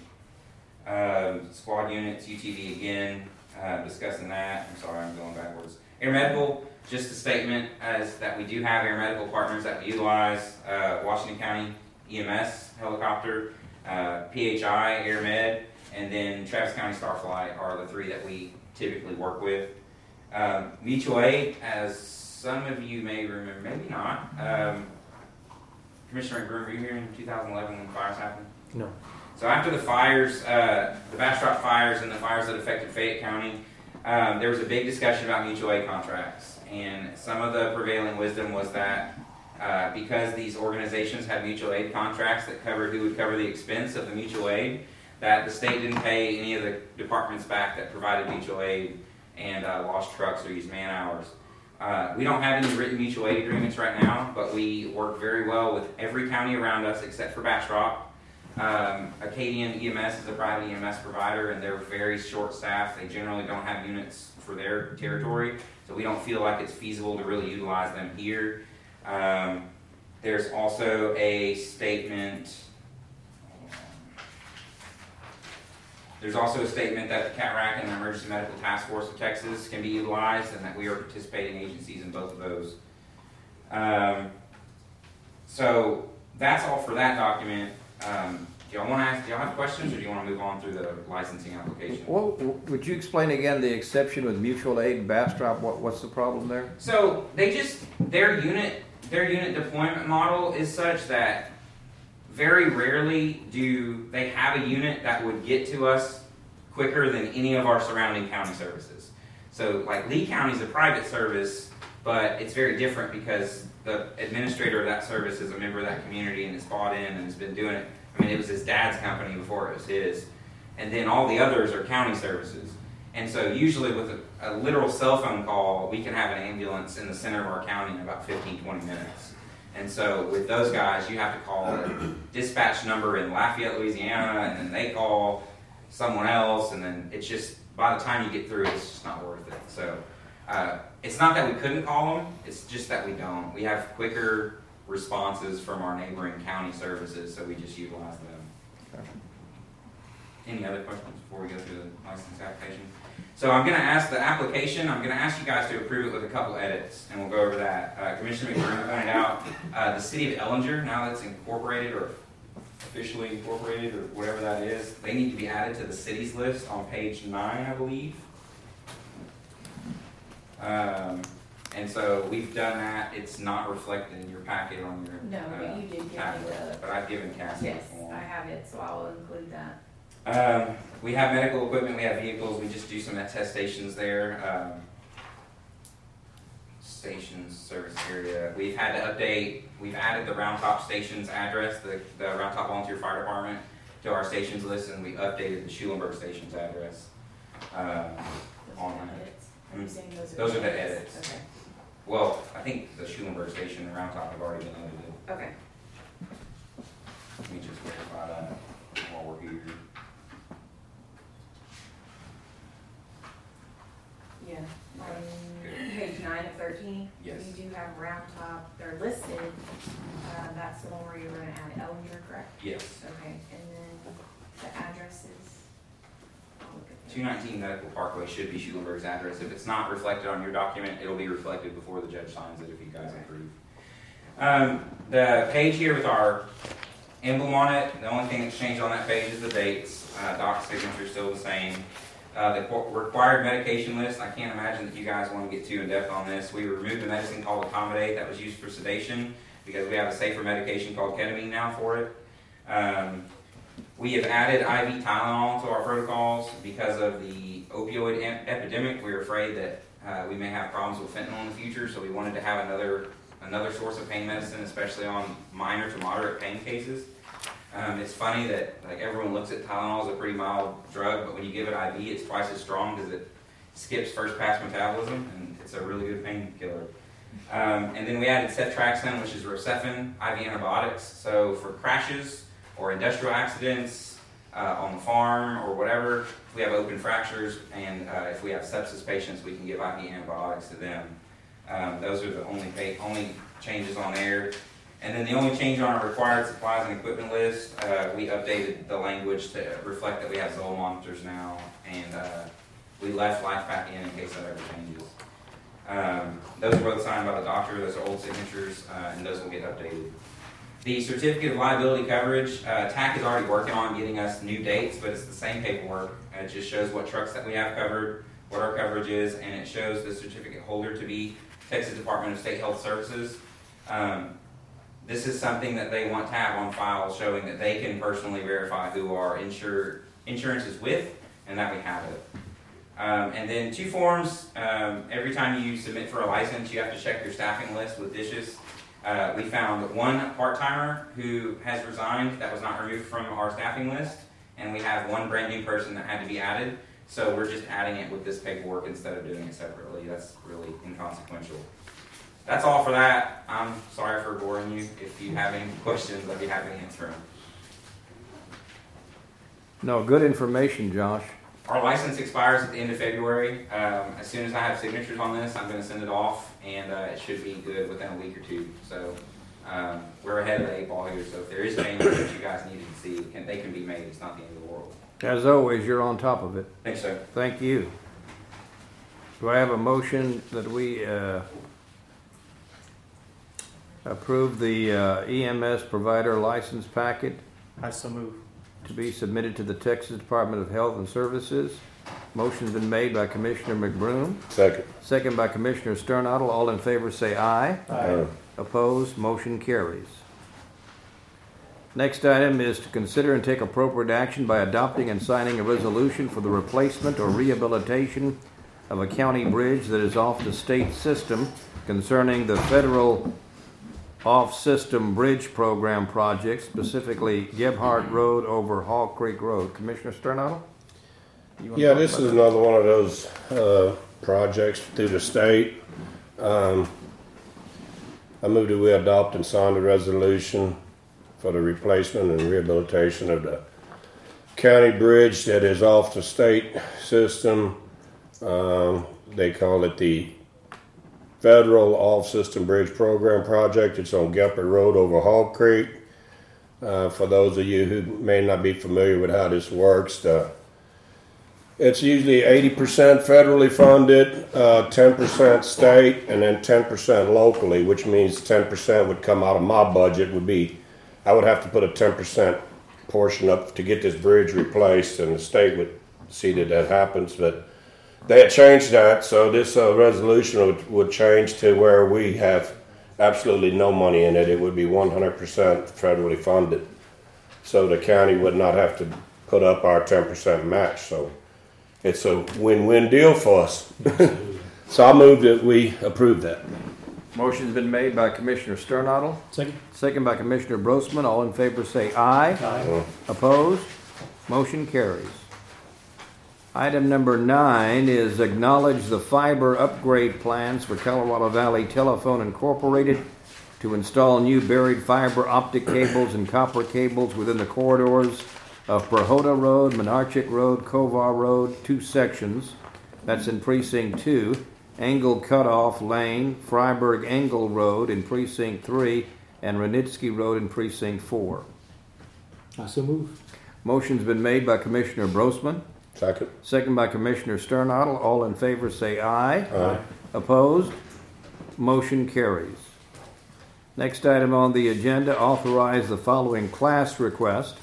[SPEAKER 9] Um, squad units, UTV again, uh, discussing that. I'm sorry, I'm going backwards. Air medical, just a statement as that we do have air medical partners that we utilize. Uh, Washington County EMS helicopter, uh, PHI Air Med, and then Travis County Starflight are the three that we typically work with. Um, mutual aid, as some of you may remember, maybe not. Um, Commissioner Groom, were you here in 2011 when the fires happened?
[SPEAKER 4] No.
[SPEAKER 9] So after the fires, uh, the Bastrop fires and the fires that affected Fayette County, um, there was a big discussion about mutual aid contracts. And some of the prevailing wisdom was that uh, because these organizations had mutual aid contracts that covered who would cover the expense of the mutual aid, that the state didn't pay any of the departments back that provided mutual aid and uh, lost trucks or used man hours. Uh, we don't have any written mutual aid agreements right now, but we work very well with every county around us except for Bastrop. Um, Acadian EMS is a private EMS provider, and they're very short staffed. They generally don't have units for their territory, so we don't feel like it's feasible to really utilize them here. Um, there's also a statement. There's also a statement that the CATRAC and the Emergency Medical Task Force of Texas can be utilized, and that we are participating agencies in both of those. Um, so that's all for that document. Um, do y'all want to ask? Do y'all have questions, or do you want to move on through the licensing application?
[SPEAKER 1] Well, would you explain again the exception with mutual aid and Bastrop? What, what's the problem there?
[SPEAKER 9] So they just their unit their unit deployment model is such that very rarely do they have a unit that would get to us quicker than any of our surrounding county services. So like Lee County is a private service, but it's very different because the administrator of that service is a member of that community and is bought in and has been doing it. I mean, it was his dad's company before it was his. And then all the others are county services. And so usually with a, a literal cell phone call, we can have an ambulance in the center of our county in about 15, 20 minutes. And so with those guys, you have to call a dispatch number in Lafayette, Louisiana, and then they call someone else, and then it's just by the time you get through, it's just not worth it. So uh, it's not that we couldn't call them; it's just that we don't. We have quicker responses from our neighboring county services, so we just utilize them. Any other questions before we go through the license application? So I'm going to ask the application, I'm going to ask you guys to approve it with a couple edits, and we'll go over that. Uh, Commissioner McBroom pointed out, uh, the city of Ellinger, now that's incorporated or officially incorporated or whatever that is, they need to be added to the cities list on page nine, I believe. Um, and so we've done that. It's not reflected in your packet on your
[SPEAKER 5] No,
[SPEAKER 9] uh,
[SPEAKER 5] but you did give me
[SPEAKER 9] tablet,
[SPEAKER 5] the,
[SPEAKER 9] but I've given Cassie the
[SPEAKER 5] yes,
[SPEAKER 9] form.
[SPEAKER 5] I have it, so I will include that.
[SPEAKER 9] Um, we have medical equipment, we have vehicles, we just do some attestations there. Um, stations, service area. We've had to update, we've added the Round Top Stations address, the, the Round Top Volunteer Fire Department to our stations list, and we updated the Schulenburg Stations address. Um, On that.
[SPEAKER 5] Are
[SPEAKER 9] Hmm.
[SPEAKER 5] saying those are?
[SPEAKER 9] Those are the edits.
[SPEAKER 5] Okay,
[SPEAKER 9] well, I think the Schulenburg Station and Round Top have already been edited.
[SPEAKER 5] okay.
[SPEAKER 9] Let me just verify that while we're here.
[SPEAKER 5] Yeah, on page nine of thirteen.
[SPEAKER 9] Yes.
[SPEAKER 5] You do have round top, they're listed, uh, that's the one where you're gonna add Ellinger, correct?
[SPEAKER 9] Yes.
[SPEAKER 5] Okay, and then the addresses,
[SPEAKER 9] two nineteen Medical Parkway should be Schulenburg's address. If it's not reflected on your document, it'll be reflected before the judge signs it if you guys approve. Um, the page here with our emblem on it, the only thing that's changed on that page is the dates. Uh, Doc's signature is still the same. Uh, the required medication list, I can't imagine that you guys want to get too in depth on this. We removed a medicine called etomidate that was used for sedation because we have a safer medication called ketamine now for it. Um, we have added IV Tylenol to our protocols because of the opioid em- epidemic. We're afraid that uh, we may have problems with fentanyl in the future, so we wanted to have another another source of pain medicine, especially on minor to moderate pain cases. Um, it's funny that like everyone looks at Tylenol as a pretty mild drug, but when you give it IV, it's twice as strong because it skips first pass metabolism, and it's a really good painkiller. Um, and then we added ceftriaxone, which is Rocephin IV antibiotics. So for crashes or industrial accidents uh, on the farm or whatever, if we have open fractures and uh, if we have sepsis patients, we can give IV antibiotics to them. Um, those are the only pay, only changes on there. And then the only change on our required supplies and equipment list, uh, we updated the language to reflect that we have Zoll monitors now, and uh, we left LIFEPAK in in case that ever changes. Um, those were both signed by the doctor. Those are old signatures, uh, and those will get updated. The certificate of liability coverage, uh, TAC is already working on getting us new dates, but it's the same paperwork. Uh, It just shows what trucks that we have covered, what our coverage is, and it shows the certificate holder to be Texas Department of State Health Services. Um, this is something that they want to have on file showing that they can personally verify who our insure, insurance is with and that we have it. Um, and then two forms, um, every time you submit for a license, you have to check your staffing list with DSHS. Uh, we found one part-timer who has resigned that was not removed from our staffing list, and we have one brand new person that had to be added. So we're just adding it with this paperwork instead of doing it separately. That's really inconsequential. That's all for that. I'm sorry for boring you. If you have any questions, I'd be happy to answer them.
[SPEAKER 1] No, good information, Josh.
[SPEAKER 9] Our license expires at the end of February. Um, as soon as I have signatures on this, I'm going to send it off, and uh, it should be good within a week or two. So um, we're ahead of the eight ball here. So if there is changes that you guys need to see, can, they can be made. It's not the end of the world.
[SPEAKER 1] As always, you're on top of it.
[SPEAKER 9] Thanks, sir.
[SPEAKER 1] Thank you. Do I have a motion that we uh, approve the uh, EMS provider license packet
[SPEAKER 2] I so move.
[SPEAKER 1] To be submitted to the Texas Department of Health and Services? Motion's been made by Commissioner McBroom,
[SPEAKER 11] Second.
[SPEAKER 1] second by Commissioner Sternadel. All in favor say aye.
[SPEAKER 11] Aye.
[SPEAKER 1] Opposed, motion carries. Next item is to consider and take appropriate action by adopting and signing a resolution for the replacement or rehabilitation of a county bridge that is off the state system concerning the federal off-system bridge program project, specifically Gebhardt Road over Hall Creek Road. Commissioner? You wanna
[SPEAKER 11] Yeah,
[SPEAKER 1] talk
[SPEAKER 11] this
[SPEAKER 1] about
[SPEAKER 11] is
[SPEAKER 1] that?
[SPEAKER 11] another one of those, uh, projects through the state. Um, I move that we adopt and sign the resolution for the replacement and rehabilitation of the county bridge that is off the state system. Um, they call it the Federal Off-System Bridge Program Project. It's on Gebhardt Road over Hall Creek. Uh, for those of you who may not be familiar with how this works, the it's usually 80% federally funded, uh, 10% state, and then 10% locally, which means 10% would come out of my budget. Would be, I would have to put a 10% portion up to get this bridge replaced, and the state would see that that happens. But they had changed that, so this uh, resolution would, would change to where we have absolutely no money in it. It would be 100% federally funded, so the county would not have to put up our 10% match. So it's a win-win deal for us. *laughs* so I move that we approve that.
[SPEAKER 1] Motion's been made by Commissioner Sternadel,
[SPEAKER 4] Second?
[SPEAKER 1] second by Commissioner Brosman. All in favor say aye.
[SPEAKER 4] Aye.
[SPEAKER 1] Opposed? Motion carries. Item number nine is acknowledge the fiber upgrade plans for Colorado Valley Telephone Incorporated to install new buried fiber optic cables and copper cables within the corridors of Prahota Road, Menarchik Road, Kovar Road, two sections. That's in precinct two. Angle Cutoff Lane, Freiburg Angle Road in precinct three, and Renitsky Road in precinct four.
[SPEAKER 4] I so move.
[SPEAKER 1] Motion's been made by Commissioner Brosman,
[SPEAKER 11] Second.
[SPEAKER 1] Second by Commissioner Sternadel. All in favor say aye.
[SPEAKER 11] Aye.
[SPEAKER 1] Opposed? Motion carries. Next item on the agenda, authorize the following class request.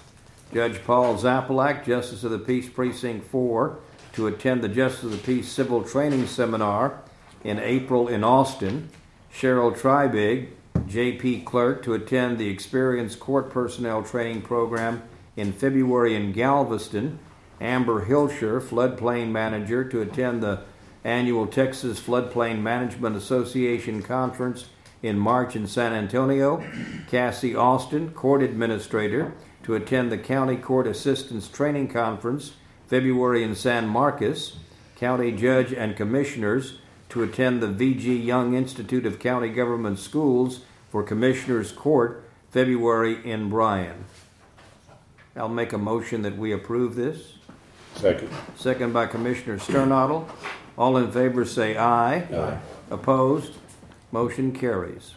[SPEAKER 1] Judge Paul Zappalak, Justice of the Peace Precinct 4, to attend the Justice of the Peace Civil Training Seminar in April in Austin. Cheryl Tribig, JP Clerk, to attend the Experienced Court Personnel Training Program in February in Galveston. Amber Hilscher, Floodplain Manager, to attend the annual Texas Floodplain Management Association Conference in March in San Antonio. Cassie Austin, Court Administrator, to attend the County Court Assistance Training Conference February in San Marcos. County Judge and Commissioners to attend the VG Young Institute of County Government Schools for Commissioners Court February in Bryan. I'll make a motion that we approve this.
[SPEAKER 11] Second.
[SPEAKER 1] Second by Commissioner Sternadel. All in favor say aye.
[SPEAKER 11] Aye.
[SPEAKER 1] Opposed? Motion carries.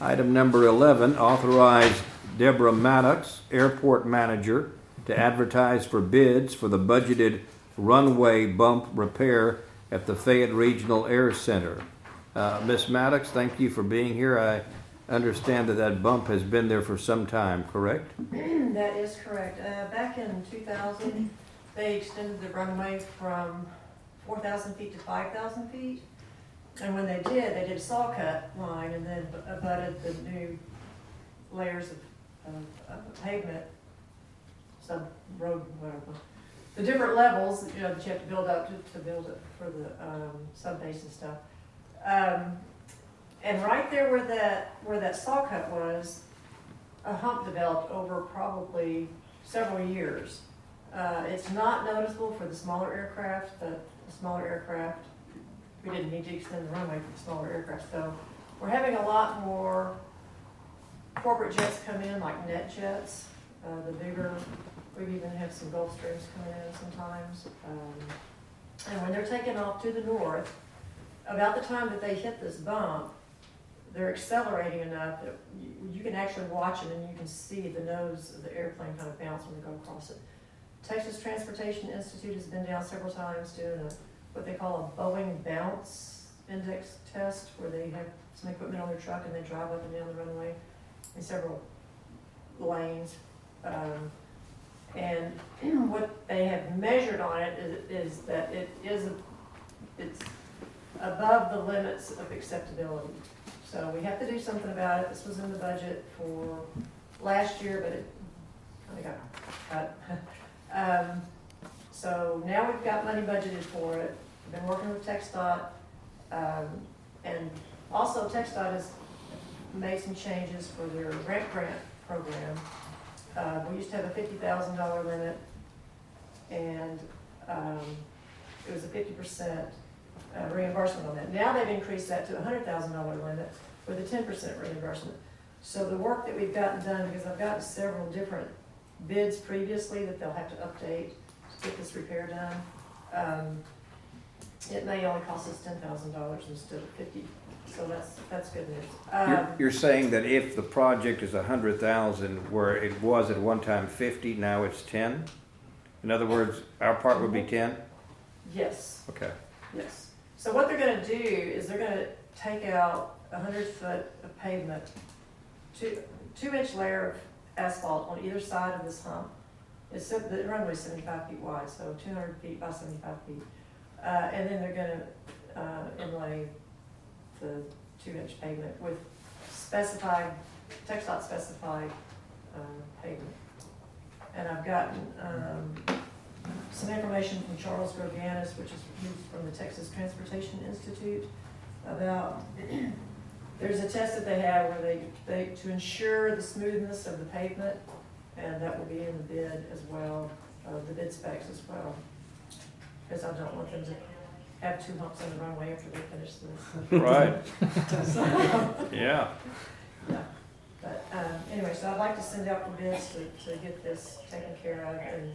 [SPEAKER 1] Item number 11, authorize Deborah Maddox, Airport Manager, to advertise for bids for the budgeted runway bump repair at the Fayette Regional Air Center. Uh, Ms. Maddox, thank you for being here. I understand that that bump has been there for some time, correct? *clears throat*
[SPEAKER 12] That is correct. Uh, back in two thousand, they extended the runway from four thousand feet to five thousand feet. And when they did, they did a saw cut line and then abutted the new layers of, of, of pavement, sub road, whatever. The different levels, you know, that you have to build up to, to build it for the, um, sub base and stuff. Um, and right there where that, where that saw cut was, a hump developed over probably several years. Uh, it's not noticeable for the smaller aircraft, but the smaller aircraft, we didn't need to extend the runway for the smaller aircraft. So we're having a lot more corporate jets come in, like net jets, uh, the bigger, we even have some Gulfstreams coming in sometimes. Um, and when they're taking off to the north, about the time that they hit this bump, they're accelerating enough that you, you can actually watch it and you can see the nose of the airplane kind of bounce when they go across it. Texas Transportation Institute has been down several times doing a, what they call a Boeing bounce index test, where they have some equipment on their truck and they drive up and down the runway in several lanes. Um, and *clears throat* what they have measured on it is, is that it is, a- it's above the limits of acceptability. So we have to do something about it. This was in the budget for last year, but it kind of got cut. *laughs* Um, so now we've got money budgeted for it. We've been working with TXDOT. Um, and also TXDOT has made some changes for their RAMP grant program. Uh, we used to have a fifty thousand dollar limit and, um, it was a fifty percent uh, reimbursement on that. Now they've increased that to a hundred thousand dollar limit with a ten percent reimbursement. So the work that we've gotten done, because I've gotten several different bids previously that they'll have to update to get this repair done, um, it may only cost us ten thousand dollars instead of fifty, so that's, that's good news.
[SPEAKER 1] You're,
[SPEAKER 12] Um,
[SPEAKER 1] you're saying that if the project is a hundred thousand, where it was at one time fifty, now it's ten? In other words, our part would be ten?
[SPEAKER 12] Yes.
[SPEAKER 1] Okay.
[SPEAKER 12] Yes. So what they're gonna do is they're gonna take out a hundred foot of pavement, two, two inch layer of asphalt on either side of this hump. It's, se- the runway's seventy-five feet wide, so two hundred feet by seventy-five feet. Uh, and then they're gonna, uh, inlay the two inch pavement with specified, TXDOT specified, um, pavement. And I've gotten, um, some information from Charles Grogianis, which is who's from the Texas Transportation Institute, about, there's a test that they have where they, they, to ensure the smoothness of the pavement, and that will be in the bid as well, uh, the bid specs as well. Because I don't want them to have two humps on the runway after they finish this.
[SPEAKER 1] Right. *laughs*
[SPEAKER 12] So,
[SPEAKER 1] Yeah.
[SPEAKER 12] yeah, but, um, anyway, so I'd like to send out for bids to, to get this taken care of and,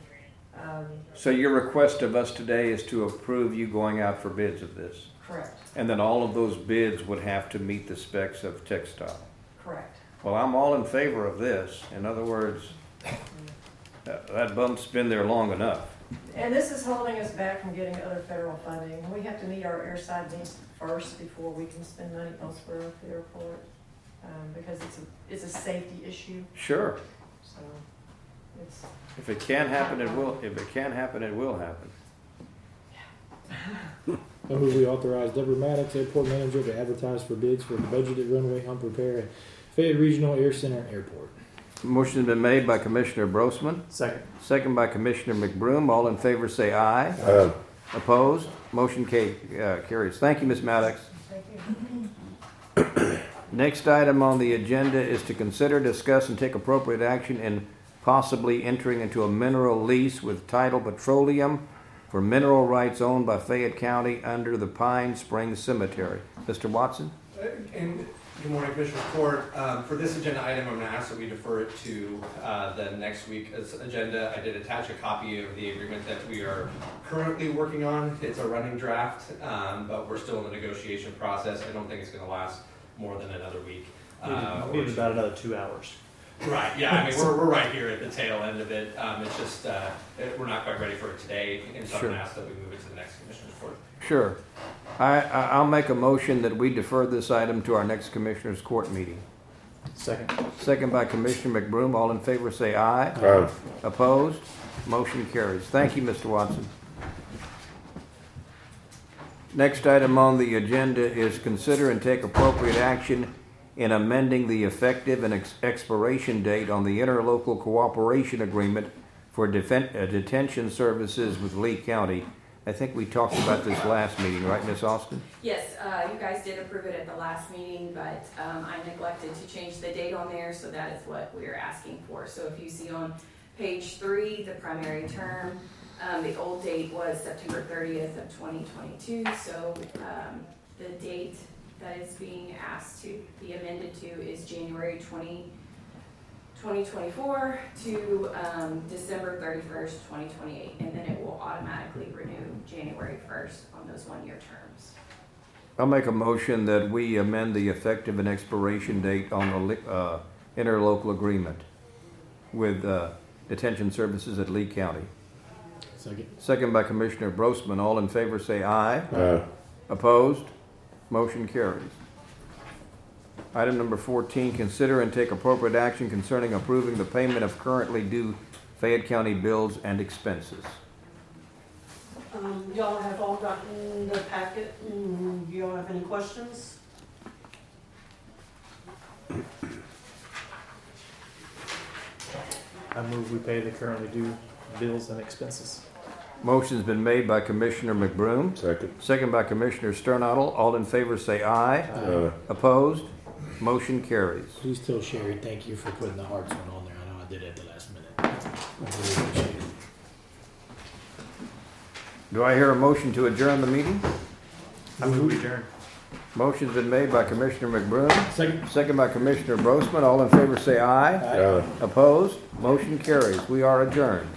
[SPEAKER 12] um,
[SPEAKER 1] So your request of us today is to approve you going out for bids of this?
[SPEAKER 12] correct,
[SPEAKER 1] And then all of those bids would have to meet the specs of TXDOT?
[SPEAKER 12] correct.
[SPEAKER 1] Well, I'm all in favor of this. In other words, that that bump's been there long enough.
[SPEAKER 12] And this is holding us back from getting other federal funding. We have to meet our airside needs first before we can spend money elsewhere at the airport. Um, because it's a, it's a safety issue,
[SPEAKER 1] Sure.
[SPEAKER 12] so it's,
[SPEAKER 1] If it can happen, it will, if it can happen, it will happen. *laughs*
[SPEAKER 4] I move we authorize Deborah Maddox, airport manager, to advertise for bids for the budgeted runway hump repair at Fayette Regional Air Center Airport.
[SPEAKER 1] Motion's been made by Commissioner Brosman,
[SPEAKER 2] Second.
[SPEAKER 1] second by Commissioner McBroom. All in favor say aye.
[SPEAKER 11] Uh,
[SPEAKER 1] Opposed? Motion ca- uh, carries. Thank you, Ms. Maddox.
[SPEAKER 12] thank you. *coughs*
[SPEAKER 1] Next item on the agenda is to consider, discuss, and take appropriate action in possibly entering into a mineral lease with Tidal Petroleum for mineral rights owned by Fayette County under the Pine Springs Cemetery. Mr. Watson?
[SPEAKER 10] And good morning, Commissioner Court. Um, for this agenda item, I'm gonna ask that we defer it to, uh, the next week's agenda. I did attach a copy of the agreement that we are currently working on. It's a running draft, um, but we're still in the negotiation process. I don't think it's gonna last more than another week. Uh,
[SPEAKER 2] We need about another two hours.
[SPEAKER 10] Right, yeah, I mean, we're, we're right here at the tail end of it. Um, it's just, uh, it- we're not quite ready for it today, and so I'm gonna
[SPEAKER 1] Sure.
[SPEAKER 10] ask that we move it to the next Commissioner's Court.
[SPEAKER 1] Sure. I, I- I'll make a motion that we defer this item to our next Commissioners' Court meeting.
[SPEAKER 2] Second.
[SPEAKER 1] Second by Commissioner McBroom. All in favor say aye.
[SPEAKER 11] uh,
[SPEAKER 1] Opposed? Motion carries. Thank you, Mr. Watson. Next item on the agenda is consider and take appropriate action in amending the effective and ex- expiration date on the interlocal cooperation agreement for defen- uh, detention services with Lee County. I think we talked about this last meeting, right, Miss Austin?
[SPEAKER 5] Yes, uh, you guys did approve it at the last meeting, but, um, I neglected to change the date on there, so that is what we are asking for. So if you see on page three, the primary term, um, the old date was September thirtieth of twenty twenty-two, so, um, the date that is being asked to be amended to is January 20, 2024 to, um, December thirty-first, twenty twenty-eight, and then it will automatically renew January first on those one-year terms.
[SPEAKER 1] I'll make a motion that we amend the effective and expiration date on the uh, interlocal agreement with uh, detention services at Lee County.
[SPEAKER 4] Second.
[SPEAKER 1] Second by Commissioner Brosman. All in favor say aye.
[SPEAKER 11] uh,
[SPEAKER 1] Opposed? Motion carries. Item number 14, consider and take appropriate action concerning approving the payment of currently due Fayette County bills and expenses.
[SPEAKER 13] Um, y'all have all gotten the packet, and do y'all have any questions?
[SPEAKER 2] I move we pay the currently due bills and expenses.
[SPEAKER 1] Motion's been made by Commissioner McBroom,
[SPEAKER 11] second.
[SPEAKER 1] second by Commissioner Sternadel. All in favor say aye.
[SPEAKER 11] Uh,
[SPEAKER 1] Opposed? Motion carries.
[SPEAKER 4] Please tell Sherry, thank you for putting the hearts one on there. I know I did it at the last minute. I really appreciate it.
[SPEAKER 1] Do I hear a motion to adjourn the meeting?
[SPEAKER 2] I move we adjourn.
[SPEAKER 1] Motion's been made by Commissioner McBroom,
[SPEAKER 4] Second.
[SPEAKER 1] second by Commissioner Brosman. All in favor say aye.
[SPEAKER 11] uh.
[SPEAKER 1] Opposed? Motion carries. We are adjourned.